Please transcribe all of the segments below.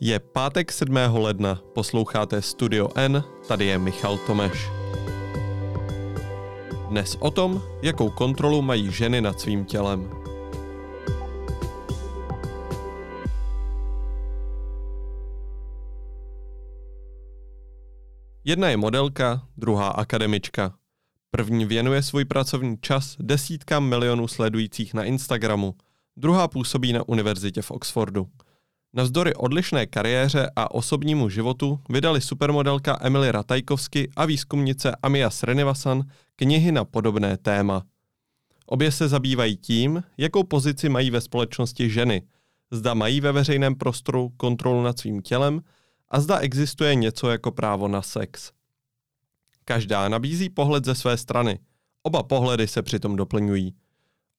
Je pátek 7. ledna, posloucháte Studio N, tady je Michal Tomeš. Dnes o tom, jakou kontrolu mají ženy nad svým tělem. Jedna je modelka, druhá akademička. První věnuje svůj pracovní čas desítkám milionů sledujících na Instagramu, druhá působí na univerzitě v Oxfordu. Navzdory odlišné kariéře a osobnímu životu vydali supermodelka Emily Ratajkovsky a výzkumnice Amia Srinivasan knihy na podobné téma. Obě se zabývají tím, jakou pozici mají ve společnosti ženy, zda mají ve veřejném prostoru kontrolu nad svým tělem a zda existuje něco jako právo na sex. Každá nabízí pohled ze své strany. Oba pohledy se přitom doplňují.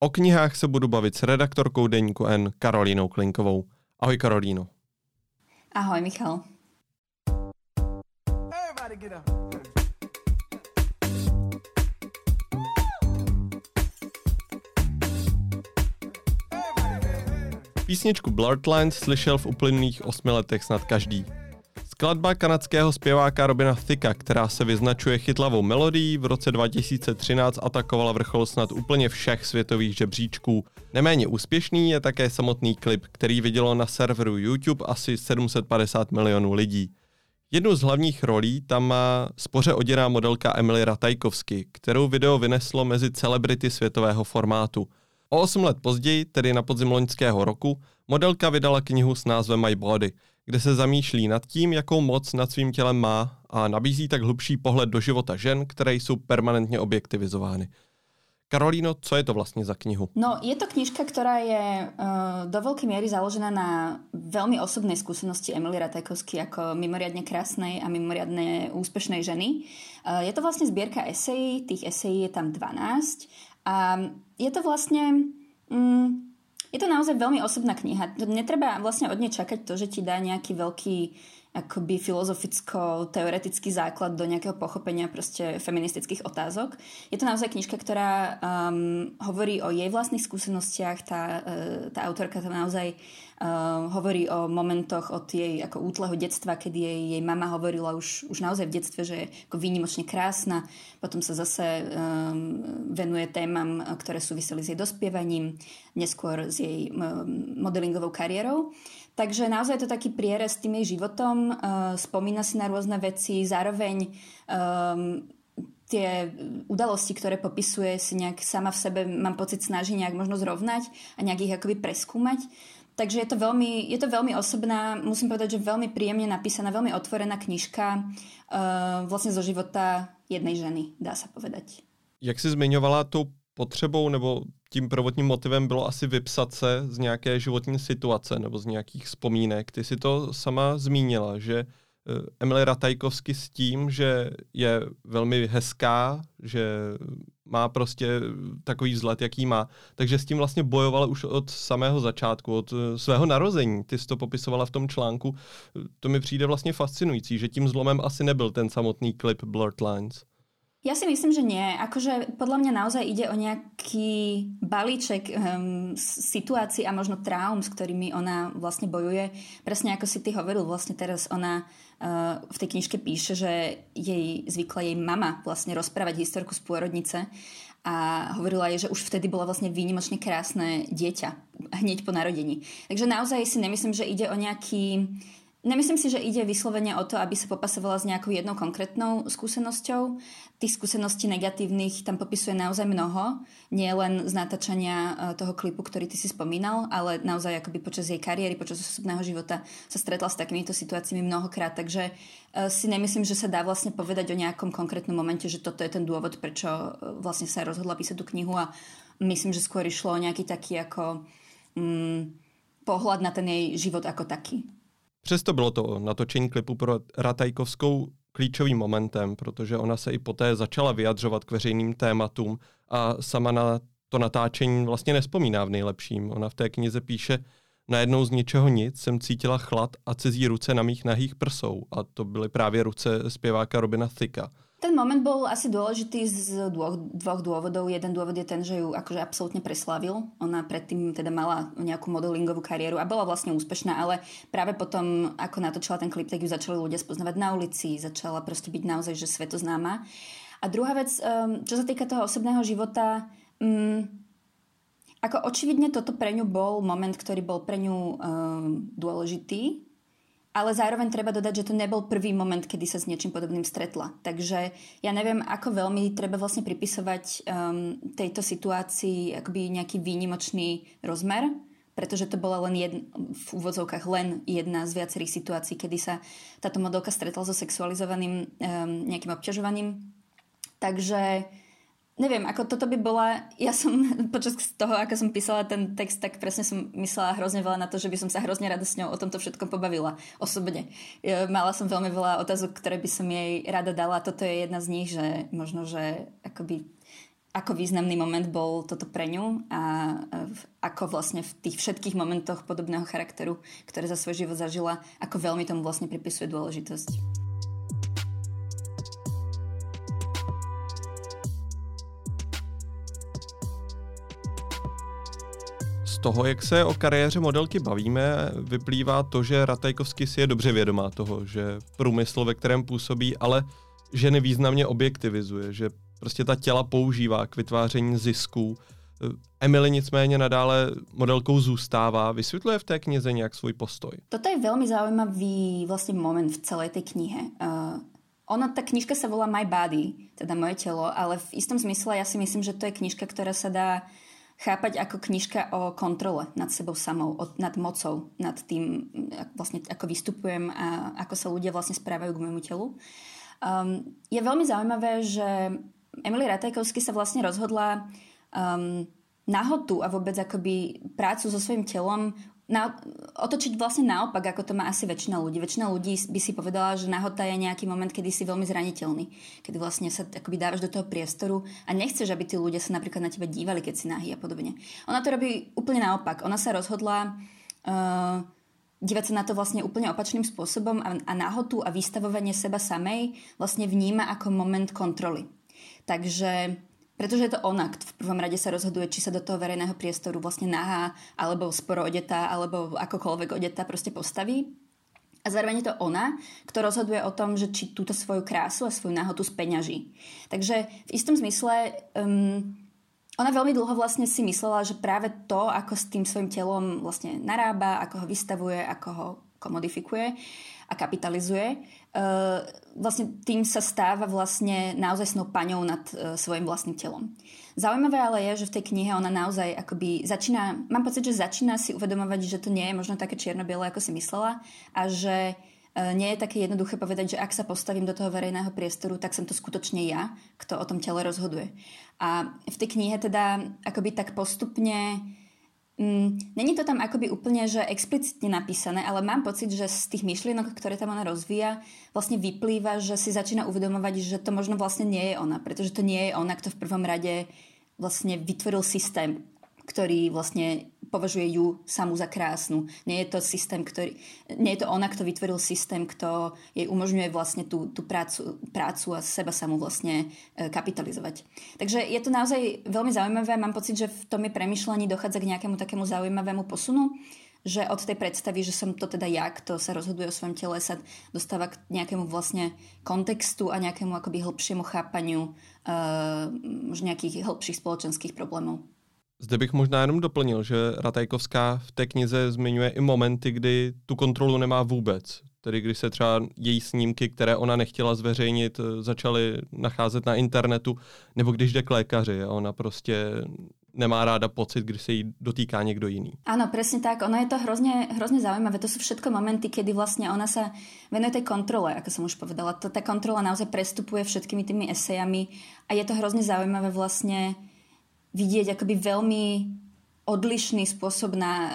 O knihách se budu bavit s redaktorkou deníku N Karolínou Klinkovou. Ahoj Karolíno. Ahoj Michal. Písničku Blurred Lines slyšel v uplynulých osmi letech snad každý. Skladba kanadského zpěváka Robina Thicka, která se vyznačuje chytlavou melodií, v roce 2013 atakovala vrchol snad úplně všech světových žebříčků. Neméně úspěšný je také samotný klip, který vidělo na serveru YouTube asi 750 milionů lidí. Jednu z hlavních rolí tam má spoře oděná modelka Emily Ratajkovsky, kterou video vyneslo mezi celebrity světového formátu. O 8 let později, tedy na podzim loňského roku, modelka vydala knihu s názvem My Body – kde se zamýšlí nad tím, jakou moc nad svým tělem má a nabízí tak hlubší pohled do života žen, které jsou permanentně objektivizovány. Karolíno, co je to vlastně za knihu? No, je to knižka, ktorá je uh, do veľkej miery založená na veľmi osobnej skúsenosti Emily Ratajkovsky ako mimoriadne krásnej a mimoriadne úspešnej ženy. Uh, je to vlastne zbierka esejí, tých esejí je tam 12 a je to vlastne um, je to naozaj veľmi osobná kniha. Netreba vlastne od nej čakať to, že ti dá nejaký veľký akoby filozoficko-teoretický základ do nejakého pochopenia proste feministických otázok. Je to naozaj knižka, ktorá um, hovorí o jej vlastných skúsenostiach. Tá, uh, tá autorka tam naozaj hovorí o momentoch od jej ako útleho detstva, kedy jej, jej mama hovorila už, už naozaj v detstve, že je ako výnimočne krásna. Potom sa zase um, venuje témam, ktoré súviseli s jej dospievaním, neskôr s jej um, modelingovou kariérou. Takže naozaj je to taký prierez tým jej životom, uh, spomína si na rôzne veci, zároveň um, tie udalosti, ktoré popisuje, si nejak sama v sebe, mám pocit, snaží nejak možno zrovnať a nejak ich akoby preskúmať. Takže je to, veľmi, je to veľmi osobná, musím povedať, že veľmi príjemne napísaná, veľmi otvorená knižka uh, vlastne zo života jednej ženy, dá sa povedať. Jak si zmiňovala tou potřebou nebo tím prvotním motivem bylo asi vypsat se z nějaké životní situace nebo z nějakých vzpomínek. Ty si to sama zmínila, že Emily Ratajkovsky s tím, že je velmi hezká, že má prostě takový vzhled, jaký má, takže s tím vlastně bojovala už od samého začátku, od eh, svého narození. Ty jsi to popisovala v tom článku. To mi přijde vlastně fascinující, že tím zlomem asi nebyl ten samotný klip Blurred Lines. Ja si myslím, že nie. Akože podľa mňa naozaj ide o nejaký balíček um, situácií a možno traum, s ktorými ona vlastne bojuje. Presne ako si ty hovoril, vlastne teraz ona uh, v tej knižke píše, že jej zvykla jej mama vlastne rozprávať historku z pôrodnice a hovorila jej, že už vtedy bola vlastne výnimočne krásne dieťa hneď po narodení. Takže naozaj si nemyslím, že ide o nejaký Nemyslím si, že ide vyslovene o to, aby sa popasovala s nejakou jednou konkrétnou skúsenosťou. Tých skúseností negatívnych tam popisuje naozaj mnoho, nie len z natáčania e, toho klipu, ktorý ty si spomínal, ale naozaj akoby počas jej kariéry, počas osobného života sa stretla s takýmito situáciami mnohokrát, takže e, si nemyslím, že sa dá vlastne povedať o nejakom konkrétnom momente, že toto je ten dôvod, prečo e, vlastne sa rozhodla písať tú knihu a myslím, že skôr išlo o nejaký taký ako mm, pohľad na ten jej život ako taký. Přesto bylo to natočení klipu pro Ratajkovskou klíčovým momentem, protože ona se i poté začala vyjadřovat k veřejným tématům a sama na to natáčení vlastně nespomíná v nejlepším. Ona v té knize píše, najednou z ničeho nic jsem cítila chlad a cizí ruce na mých nahých prsou a to byly právě ruce zpěváka Robina Thicka. Ten moment bol asi dôležitý z dvoch, dvoch dôvodov. Jeden dôvod je ten, že ju akože absolútne preslavil. Ona predtým teda mala nejakú modelingovú kariéru a bola vlastne úspešná, ale práve potom, ako natočila ten klip, tak ju začali ľudia spoznávať na ulici, začala proste byť naozaj, že svetoznáma. A druhá vec, um, čo sa týka toho osobného života, um, ako očividne toto pre ňu bol moment, ktorý bol pre ňu um, dôležitý, ale zároveň treba dodať, že to nebol prvý moment, kedy sa s niečím podobným stretla. Takže ja neviem, ako veľmi treba vlastne pripisovať um, tejto situácii akoby nejaký výnimočný rozmer, pretože to bola len jedna, v úvodzovkách len jedna z viacerých situácií, kedy sa táto modelka stretla so sexualizovaným um, nejakým obťažovaním. Takže neviem, ako toto by bola, ja som počas toho, ako som písala ten text, tak presne som myslela hrozne veľa na to, že by som sa hrozne rada s ňou o tomto všetkom pobavila osobne. Mala som veľmi veľa otázok, ktoré by som jej rada dala. Toto je jedna z nich, že možno, že akoby ako významný moment bol toto pre ňu a ako vlastne v tých všetkých momentoch podobného charakteru, ktoré za svoj život zažila, ako veľmi tomu vlastne pripisuje dôležitosť. Toho, jak se o kariéře modelky bavíme, vyplývá to, že Ratajkovsky si je dobře vědomá toho, že průmysl, ve kterém působí, ale ženy významně objektivizuje, že prostě ta těla používá k vytváření zisků. Emily nicméně nadále modelkou zůstává. Vysvětluje v té knize nějak svůj postoj? Toto je velmi zaujímavý vlastně moment v celé té knihe. Uh, ona, ta knižka se volá My Body, teda moje tělo, ale v istom zmysle ja si myslím, že to je knižka, ktorá sa dá chápať ako knižka o kontrole nad sebou samou, nad mocou, nad tým, vlastne, ako vystupujem a ako sa ľudia vlastne správajú k môjmu telu. Um, je veľmi zaujímavé, že Emily Ratajkovsky sa vlastne rozhodla um, nahotu a vôbec akoby prácu so svojím telom na, otočiť vlastne naopak, ako to má asi väčšina ľudí. Väčšina ľudí by si povedala, že nahota je nejaký moment, kedy si veľmi zraniteľný. Kedy vlastne sa akoby dávaš do toho priestoru a nechceš, aby tí ľudia sa napríklad na teba dívali, keď si nahý a podobne. Ona to robí úplne naopak. Ona sa rozhodla uh, dívať sa na to vlastne úplne opačným spôsobom a, a nahotu a vystavovanie seba samej vlastne vníma ako moment kontroly. Takže pretože je to ona, v prvom rade sa rozhoduje, či sa do toho verejného priestoru vlastne nahá, alebo sporo odetá, alebo akokoľvek odetá proste postaví. A zároveň je to ona, kto rozhoduje o tom, že či túto svoju krásu a svoju náhotu speňaží. Takže v istom zmysle um, ona veľmi dlho vlastne si myslela, že práve to, ako s tým svojim telom vlastne narába, ako ho vystavuje, ako ho komodifikuje, a kapitalizuje, e, vlastne tým sa stáva vlastne naozaj snou paňou nad e, svojim vlastným telom. Zaujímavé ale je, že v tej knihe ona naozaj akoby začína, mám pocit, že začína si uvedomovať, že to nie je možno také čierno-biele, ako si myslela a že e, nie je také jednoduché povedať, že ak sa postavím do toho verejného priestoru, tak som to skutočne ja, kto o tom tele rozhoduje. A v tej knihe teda akoby tak postupne Mm, není to tam akoby úplne, že explicitne napísané, ale mám pocit, že z tých myšlienok, ktoré tam ona rozvíja, vlastne vyplýva, že si začína uvedomovať, že to možno vlastne nie je ona, pretože to nie je ona, kto v prvom rade vlastne vytvoril systém, ktorý vlastne považuje ju samú za krásnu. Nie je to systém, ktorý, nie je to ona, kto vytvoril systém, kto jej umožňuje vlastne tú, tú prácu, prácu a seba samú vlastne e, kapitalizovať. Takže je to naozaj veľmi zaujímavé. Mám pocit, že v tom je premyšľaní dochádza k nejakému takému zaujímavému posunu že od tej predstavy, že som to teda ja, kto sa rozhoduje o svojom tele, sa dostáva k nejakému vlastne kontextu a nejakému akoby hĺbšiemu chápaniu uh, nejakých hĺbších spoločenských problémov. Zde bych možná jenom doplnil, že Ratajkovská v té knize zmiňuje i momenty, kdy tu kontrolu nemá vůbec. Tedy když se třeba její snímky, které ona nechtěla zveřejnit, začaly nacházet na internetu, nebo když jde k lékaři a ona prostě nemá ráda pocit, když se jí dotýká někdo jiný. Áno, presne tak. Ono je to hrozne, hrozne zaujímavé. To sú všetko momenty, kedy vlastne ona sa venuje tej kontrole, ako som už povedala. Tá kontrola naozaj prestupuje všetkými tými esejami a je to hrozne zaujímavé vlastne vidieť akoby veľmi odlišný spôsob na, e,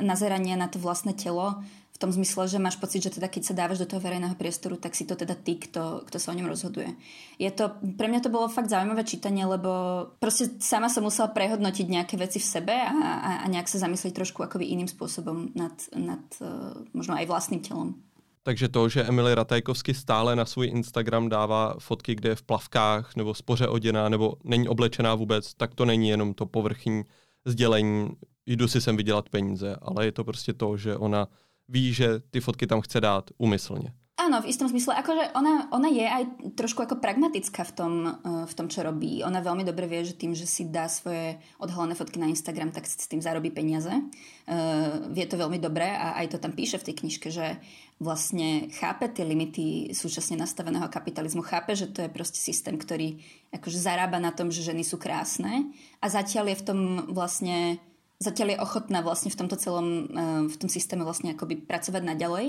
nazerania na to vlastné telo, v tom zmysle, že máš pocit, že teda keď sa dávaš do toho verejného priestoru, tak si to teda ty, kto, kto sa o ňom rozhoduje. Je to, pre mňa to bolo fakt zaujímavé čítanie, lebo proste sama som musela prehodnotiť nejaké veci v sebe a, a, a nejak sa zamyslieť trošku akoby iným spôsobom nad, nad uh, možno aj vlastným telom. Takže to, že Emily Ratajkovsky stále na svůj Instagram dává fotky, kde je v plavkách nebo spoře oděná nebo není oblečená vůbec, tak to není jenom to povrchní sdělení, jdu si sem vydělat peníze, ale je to prostě to, že ona ví, že ty fotky tam chce dát úmyslně. Áno, v istom zmysle, akože ona, ona je aj trošku ako pragmatická v tom, uh, v tom, čo robí. Ona veľmi dobre vie, že tým, že si dá svoje odhalené fotky na Instagram, tak si s tým zarobí peniaze. Uh, vie to veľmi dobre a aj to tam píše v tej knižke, že vlastne chápe tie limity súčasne nastaveného kapitalizmu, chápe, že to je proste systém, ktorý akože zarába na tom, že ženy sú krásne a zatiaľ je v tom vlastne zatiaľ je ochotná vlastne v tomto celom, eh, v tom systéme vlastne akoby pracovať naďalej,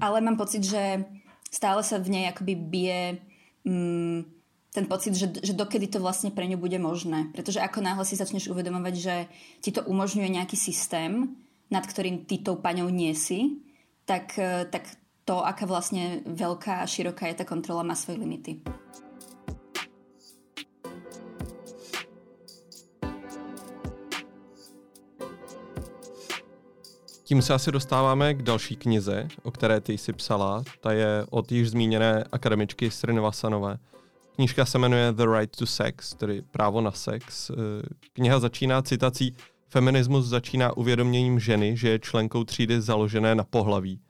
ale mám pocit, že stále sa v nej akoby bije mm, ten pocit, že, že dokedy to vlastne pre ňu bude možné. Pretože ako náhle si začneš uvedomovať, že ti to umožňuje nejaký systém, nad ktorým ty tou paňou nie si, tak, eh, tak to, aká vlastne veľká a široká je tá kontrola, má svoje limity. Tím se asi dostáváme k další knize, o které ty jsi psala. Ta je od již zmíněné akademičky Srinivasanové. Knížka se jmenuje The Right to Sex, tedy právo na sex. Eh, kniha začíná citací Feminismus začíná uvědoměním ženy, že je členkou třídy založené na pohlaví.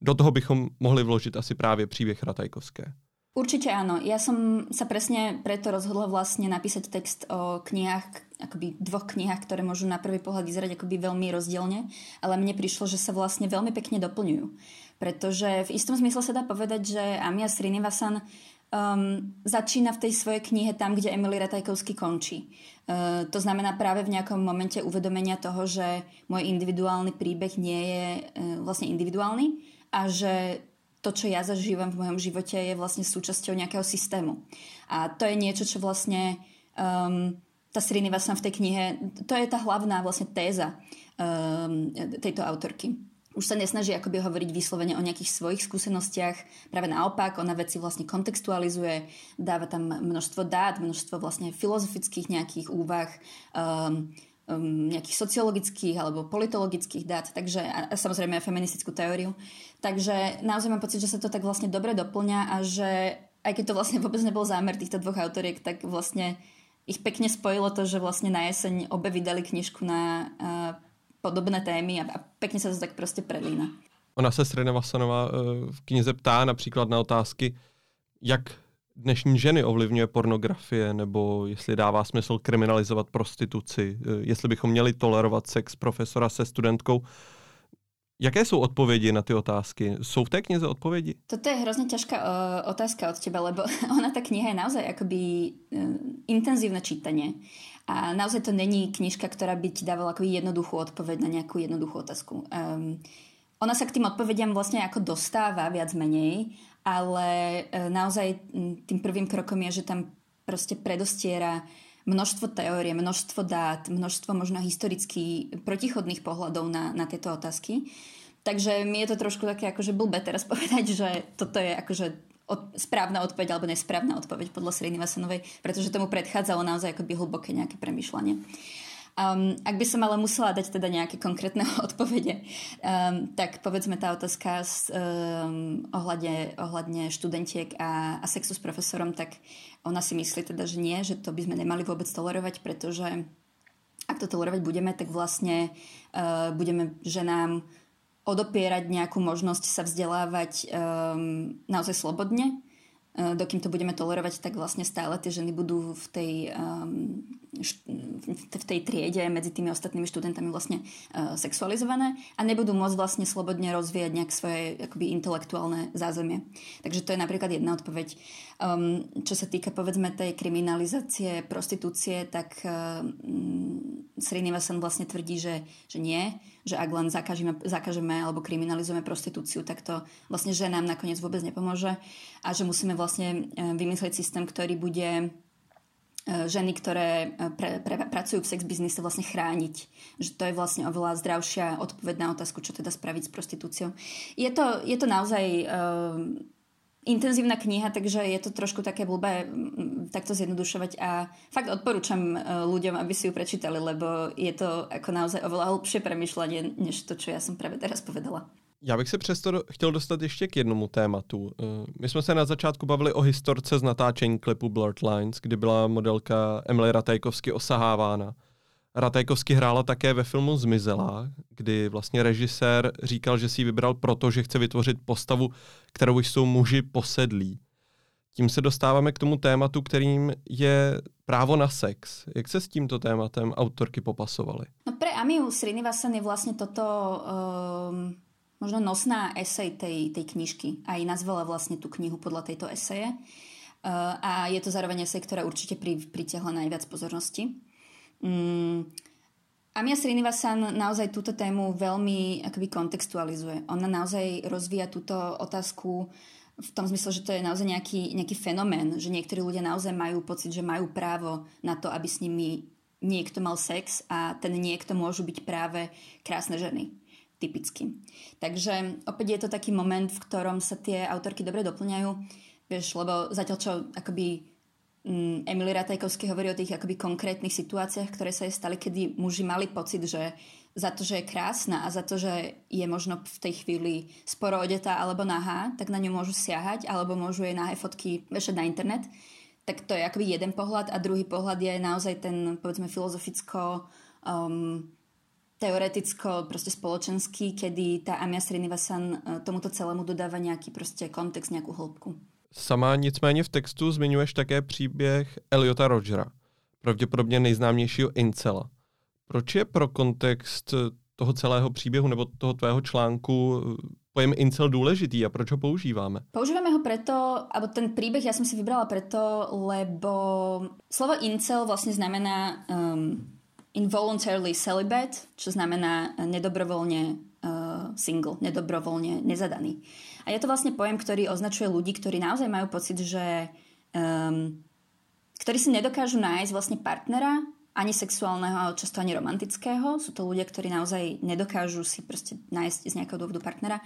Do toho bychom mohli vložit asi právě příběh Ratajkovské. Určite áno. Ja som sa presne preto rozhodla vlastne napísať text o knihách, akoby dvoch knihách, ktoré môžu na prvý pohľad vyzerať akoby veľmi rozdielne, ale mne prišlo, že sa vlastne veľmi pekne doplňujú. Pretože v istom zmysle sa dá povedať, že Amia Srinivasan um, začína v tej svojej knihe tam, kde Emily Ratajkovsky končí. Uh, to znamená práve v nejakom momente uvedomenia toho, že môj individuálny príbeh nie je uh, vlastne individuálny a že to, čo ja zažívam v mojom živote, je vlastne súčasťou nejakého systému. A to je niečo, čo vlastne um, tá Srinivasana v tej knihe, to je tá hlavná vlastne téza um, tejto autorky. Už sa nesnaží akoby hovoriť vyslovene o nejakých svojich skúsenostiach, práve naopak, ona veci vlastne kontextualizuje, dáva tam množstvo dát, množstvo vlastne filozofických nejakých úvah, um, um, nejakých sociologických alebo politologických dát, takže a, a samozrejme aj feministickú teóriu. Takže naozaj mám pocit, že sa to tak vlastne dobre doplňa a že aj keď to vlastne vôbec nebol zámer týchto dvoch autoriek, tak vlastne ich pekne spojilo to, že vlastne na jeseň obe vydali knižku na uh, podobné témy a, pekne sa to tak proste prelína. Ona se Srena Vasanová uh, v knize ptá například na otázky, jak dnešní ženy ovlivňuje pornografie, nebo jestli dává smysl kriminalizovat prostituci, eh, jestli bychom měli tolerovat sex profesora se studentkou. Jaké jsou odpovědi na ty otázky? Jsou v té knize odpovědi? Toto je hrozně ťažká uh, otázka od teba, lebo ona ta kniha je naozaj akoby uh, intenzívne čítanie. A naozaj to není knižka, ktorá by ti dávala akoby jednoduchú odpoveď na nejakú jednoduchú otázku. Um, ona sa k tým odpovediam vlastne ako dostáva viac menej, ale e, naozaj tým prvým krokom je, že tam proste predostiera množstvo teórie, množstvo dát, množstvo možno historicky protichodných pohľadov na, na tieto otázky. Takže mi je to trošku také akože blbé teraz povedať, že toto je akože od, správna odpoveď alebo nesprávna odpoveď podľa Srinivasanovej, pretože tomu predchádzalo naozaj akoby hlboké nejaké premyšľanie. Um, ak by som ale musela dať teda nejaké konkrétne odpovede, um, tak povedzme tá otázka s, um, ohľadne, ohľadne študentiek a, a sexu s profesorom, tak ona si myslí teda, že nie, že to by sme nemali vôbec tolerovať, pretože ak to tolerovať budeme, tak vlastne uh, budeme ženám odopierať nejakú možnosť sa vzdelávať um, naozaj slobodne. E, dokým to budeme tolerovať, tak vlastne stále tie ženy budú v tej, um, v tej triede medzi tými ostatnými študentami vlastne uh, sexualizované a nebudú môcť vlastne slobodne rozvíjať nejak svoje akoby intelektuálne zázemie. Takže to je napríklad jedna odpoveď. Um, čo sa týka povedzme tej kriminalizácie prostitúcie, tak um, Srinivasan vlastne tvrdí, že, že nie, že ak len zakažeme, zakažeme alebo kriminalizujeme prostitúciu, tak to vlastne ženám nakoniec vôbec nepomôže a že musíme vlastne e, vymyslieť systém, ktorý bude e, ženy, ktoré e, pre, pre, pracujú v sex biznise vlastne chrániť. Že to je vlastne oveľa zdravšia odpoveď na otázku, čo teda spraviť s prostitúciou. Je to, je to naozaj uh, intenzívna kniha, takže je to trošku také blbé takto zjednodušovať a fakt odporúčam ľuďom, aby si ju prečítali, lebo je to ako naozaj oveľa hlbšie premyšľanie, než to, čo ja som práve teraz povedala. Já bych se přesto chtěl dostat ještě k jednomu tématu. Eh, my jsme se na začátku bavili o historce z natáčení klipu Blurred Lines, kdy byla modelka Emily Ratajkovsky osahávána. Ratajkovsky hrála také ve filmu Zmizela, kdy vlastně režisér říkal, že si ji vybral proto, že chce vytvořit postavu, kterou jsou muži posedlí. Tím se dostáváme k tomu tématu, kterým je právo na sex. Jak se s tímto tématem autorky popasovaly? No pre Amiu Srinivasan je vlastne toto um, možno nosná esej tej, tej knižky. Aj nazvala vlastne tú knihu podľa tejto eseje. Uh, a je to zároveň esej, ktorá určite pri, pritiahla najviac pozornosti. Um, Amia Srinivasan naozaj túto tému veľmi akoby kontextualizuje. Ona naozaj rozvíja túto otázku v tom zmysle, že to je naozaj nejaký, nejaký fenomén, že niektorí ľudia naozaj majú pocit, že majú právo na to, aby s nimi niekto mal sex a ten niekto môžu byť práve krásne ženy typicky. Takže opäť je to taký moment, v ktorom sa tie autorky dobre doplňajú, vieš, lebo zatiaľ čo akoby mm, Emily Ratajkovský hovorí o tých akoby konkrétnych situáciách, ktoré sa jej stali, kedy muži mali pocit, že za to, že je krásna a za to, že je možno v tej chvíli sporo odetá alebo nahá, tak na ňu môžu siahať alebo môžu jej nahé fotky vešať na internet. Tak to je akoby jeden pohľad a druhý pohľad je naozaj ten, povedzme, filozoficko um, teoreticko, proste spoločenský, kedy tá Amia Srinivasan uh, tomuto celému dodáva nejaký proste kontext, nejakú hĺbku. Sama nicméně v textu zmiňuješ také příběh Eliota Rogera, pravděpodobně nejznámějšího incela. Proč je pro kontext toho celého příběhu nebo toho tvého článku pojem incel důležitý a proč ho používáme? Používame ho preto, alebo ten príbeh ja som si vybrala preto, lebo slovo incel vlastne znamená um, involuntarily celibate, čo znamená nedobrovoľne uh, single, nedobrovoľne nezadaný. A je to vlastne pojem, ktorý označuje ľudí, ktorí naozaj majú pocit, že um, ktorí si nedokážu nájsť vlastne partnera, ani sexuálneho, ale často ani romantického. Sú to ľudia, ktorí naozaj nedokážu si proste nájsť z nejakého dôvodu partnera.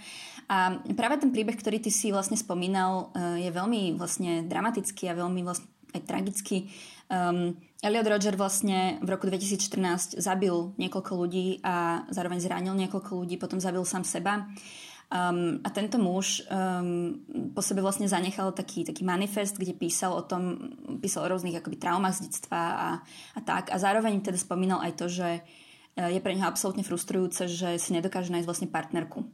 A práve ten príbeh, ktorý ty si vlastne spomínal, eh, je veľmi vlastne dramatický a veľmi vlastne aj tragický. Um, Elliot Roger vlastne v roku 2014 zabil niekoľko ľudí a zároveň zranil niekoľko ľudí, potom zabil sám seba. Um, a tento muž um, po sebe vlastne zanechal taký, taký manifest, kde písal o tom, písal o rôznych akoby traumách z detstva a, a tak. A zároveň teda spomínal aj to, že uh, je pre neho absolútne frustrujúce, že si nedokáže nájsť vlastne partnerku.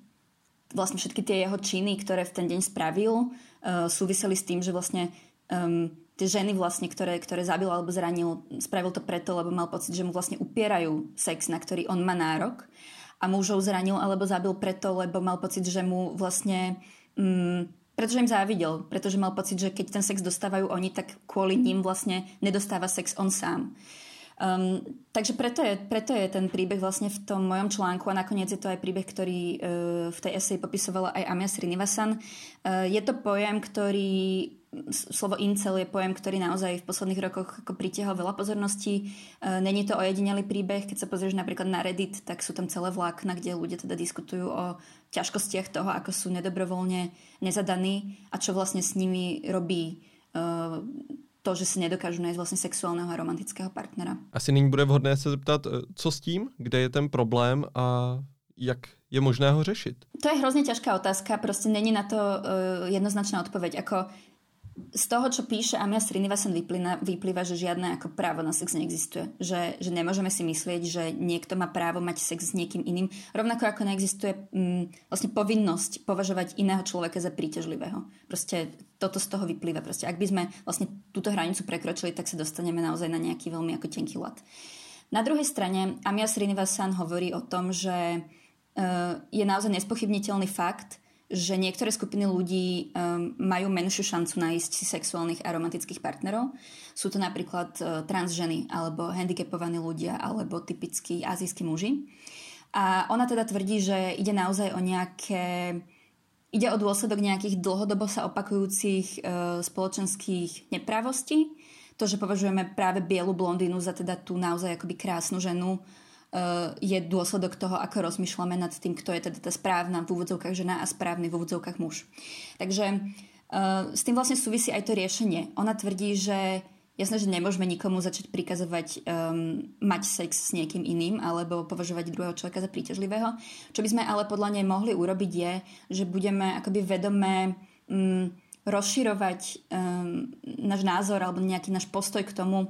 Vlastne všetky tie jeho činy, ktoré v ten deň spravil, uh, súviseli s tým, že vlastne um, tie ženy vlastne, ktoré, ktoré zabil alebo zranil, spravil to preto, lebo mal pocit, že mu vlastne upierajú sex, na ktorý on má nárok a mužov zranil alebo zabil preto, lebo mal pocit, že mu vlastne... Mm, pretože im závidel, pretože mal pocit, že keď ten sex dostávajú oni, tak kvôli ním vlastne nedostáva sex on sám. Um, takže preto je, preto je ten príbeh vlastne v tom mojom článku a nakoniec je to aj príbeh, ktorý uh, v tej esej popisovala aj Amia Srinivasan. Uh, je to pojem, ktorý slovo incel je pojem, ktorý naozaj v posledných rokoch ako pritiahol veľa pozorností. E, není to ojedinelý príbeh, keď sa pozrieš napríklad na Reddit, tak sú tam celé vlákna, kde ľudia teda diskutujú o ťažkostiach toho, ako sú nedobrovoľne nezadaní a čo vlastne s nimi robí e, to, že si nedokážu nájsť vlastne sexuálneho a romantického partnera. Asi nyní bude vhodné se zeptat, e, co s tím, kde je ten problém a jak je možné ho řešit? To je hrozně ťažká otázka, prostě není na to uh, jednoznačná odpoveď. Ako z toho, čo píše Amia Srinivasan vyplýva, vyplýva, že žiadne ako právo na sex neexistuje. Že, že nemôžeme si myslieť, že niekto má právo mať sex s niekým iným. Rovnako ako neexistuje mm, vlastne povinnosť považovať iného človeka za príťažlivého. Proste toto z toho vyplýva. Proste ak by sme vlastne túto hranicu prekročili, tak sa dostaneme naozaj na nejaký veľmi ako tenký lat. Na druhej strane Amia Srinivasan hovorí o tom, že uh, je naozaj nespochybniteľný fakt, že niektoré skupiny ľudí um, majú menšiu šancu nájsť si sexuálnych a romantických partnerov. Sú to napríklad uh, trans alebo handicapovaní ľudia, alebo typickí azijskí muži. A ona teda tvrdí, že ide naozaj o nejaké... Ide o dôsledok nejakých dlhodobo sa opakujúcich uh, spoločenských neprávostí. To, že považujeme práve bielu blondínu za teda tú naozaj akoby krásnu ženu, je dôsledok toho, ako rozmýšľame nad tým, kto je teda tá správna v úvodzovkách žena a správny v úvodzovkách muž. Takže uh, s tým vlastne súvisí aj to riešenie. Ona tvrdí, že Jasné, že nemôžeme nikomu začať prikazovať um, mať sex s niekým iným alebo považovať druhého človeka za príťažlivého. Čo by sme ale podľa nej mohli urobiť je, že budeme akoby vedomé um, rozširovať um, náš názor alebo nejaký náš postoj k tomu,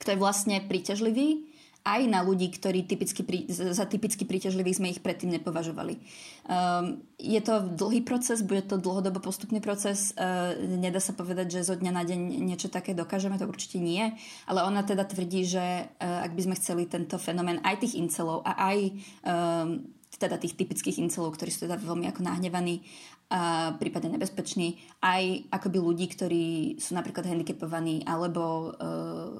kto je vlastne príťažlivý aj na ľudí, ktorí typicky, za typicky príťažlivých sme ich predtým nepovažovali. Um, je to dlhý proces, bude to dlhodobo postupný proces, uh, nedá sa povedať, že zo dňa na deň niečo také dokážeme, to určite nie, ale ona teda tvrdí, že uh, ak by sme chceli tento fenomén aj tých incelov a aj um, teda tých typických incelov, ktorí sú teda veľmi ako nahnevaní a prípadne nebezpeční, aj akoby ľudí, ktorí sú napríklad handicapovaní alebo uh,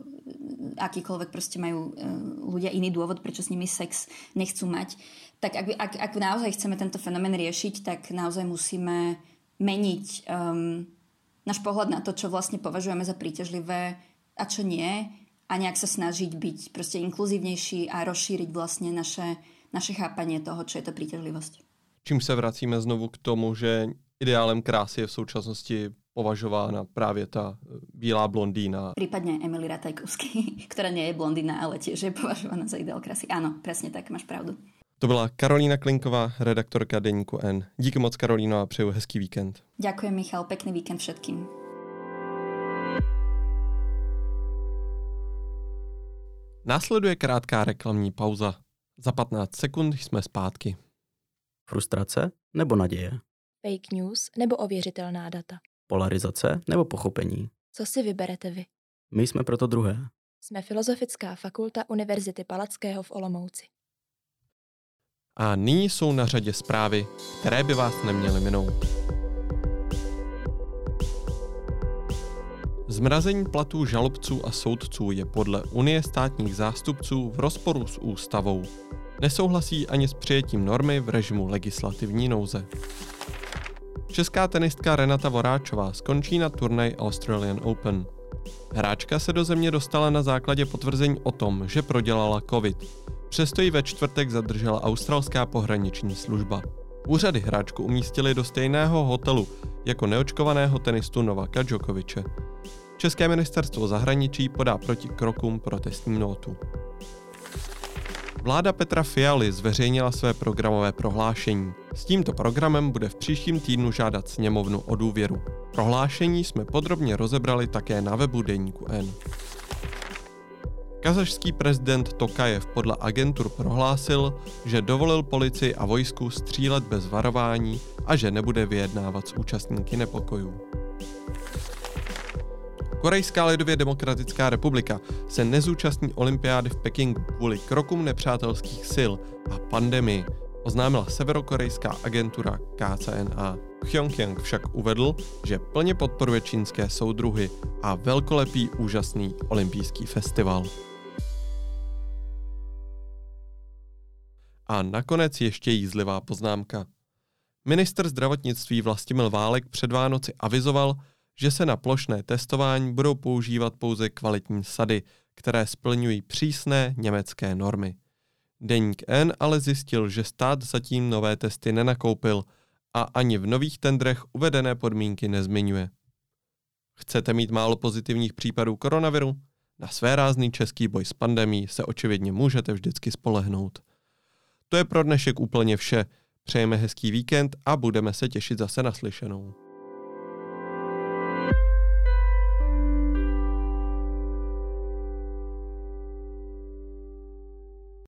akýkoľvek proste majú uh, ľudia iný dôvod, prečo s nimi sex nechcú mať, tak ak, ak, ak naozaj chceme tento fenomén riešiť, tak naozaj musíme meniť um, náš pohľad na to, čo vlastne považujeme za príťažlivé a čo nie a nejak sa snažiť byť proste inkluzívnejší a rozšíriť vlastne naše, naše chápanie toho, čo je to príťažlivosť čím se vracíme znovu k tomu, že ideálem krásy je v současnosti považována právě ta eh, bílá blondýna. Prípadne Emily Ratajkovsky, ktorá nie je blondýna, ale tiež je považovaná za ideál krásy. Áno, presne tak, máš pravdu. To byla Karolína Klinková, redaktorka Deníku N. Díky moc Karolíno a přeju hezký víkend. Ďakujem Michal, pekný víkend všetkým. Následuje krátká reklamní pauza. Za 15 sekund jsme zpátky. Frustrace nebo naděje? Fake news nebo ověřitelná data? Polarizace nebo pochopení? Co si vyberete vy? My jsme proto druhé. Jsme Filozofická fakulta Univerzity Palackého v Olomouci. A nyní jsou na řadě zprávy, které by vás neměly minout. Zmrazení platů žalobců a soudců je podle Unie státních zástupců v rozporu s ústavou. Nesouhlasí ani s přijetím normy v režimu legislativní nouze. Česká tenistka Renata Voráčová skončí na turnaj Australian Open. Hráčka se do země dostala na základě potvrzení o tom, že prodělala covid. Přesto ji ve čtvrtek zadržela australská pohraniční služba. Úřady hráčku umístili do stejného hotelu jako neočkovaného tenistu Novaka Djokoviče. České ministerstvo zahraničí podá proti krokům protestní notu. Vláda Petra Fialy zveřejnila své programové prohlášení. S tímto programem bude v příštím týdnu žádat sněmovnu o důvěru. Prohlášení jsme podrobně rozebrali také na webu Deníku N. Kazašský prezident Tokajev podle agentur prohlásil, že dovolil policii a vojsku střílet bez varování a že nebude vyjednávat s účastníky nepokojů. Korejská lidově demokratická republika se nezúčastní olympiády v Pekingu kvůli krokům nepřátelských sil a pandemii, oznámila severokorejská agentura KCNA. Pyongyang však uvedl, že plně podporuje čínské soudruhy a velkolepý úžasný olympijský festival. A nakonec ještě jízlivá poznámka. Minister zdravotnictví Vlastimil Válek před Vánoci avizoval, že se na plošné testování budou používat pouze kvalitní sady, které splňují přísné německé normy. Deník N ale zjistil, že stát zatím nové testy nenakoupil a ani v nových tendrech uvedené podmínky nezmiňuje. Chcete mít málo pozitivních případů koronaviru? Na své rázný český boj s pandemí se očividně můžete vždycky spolehnout. To je pro dnešek úplně vše. Přejeme hezký víkend a budeme se těšit zase naslyšenou.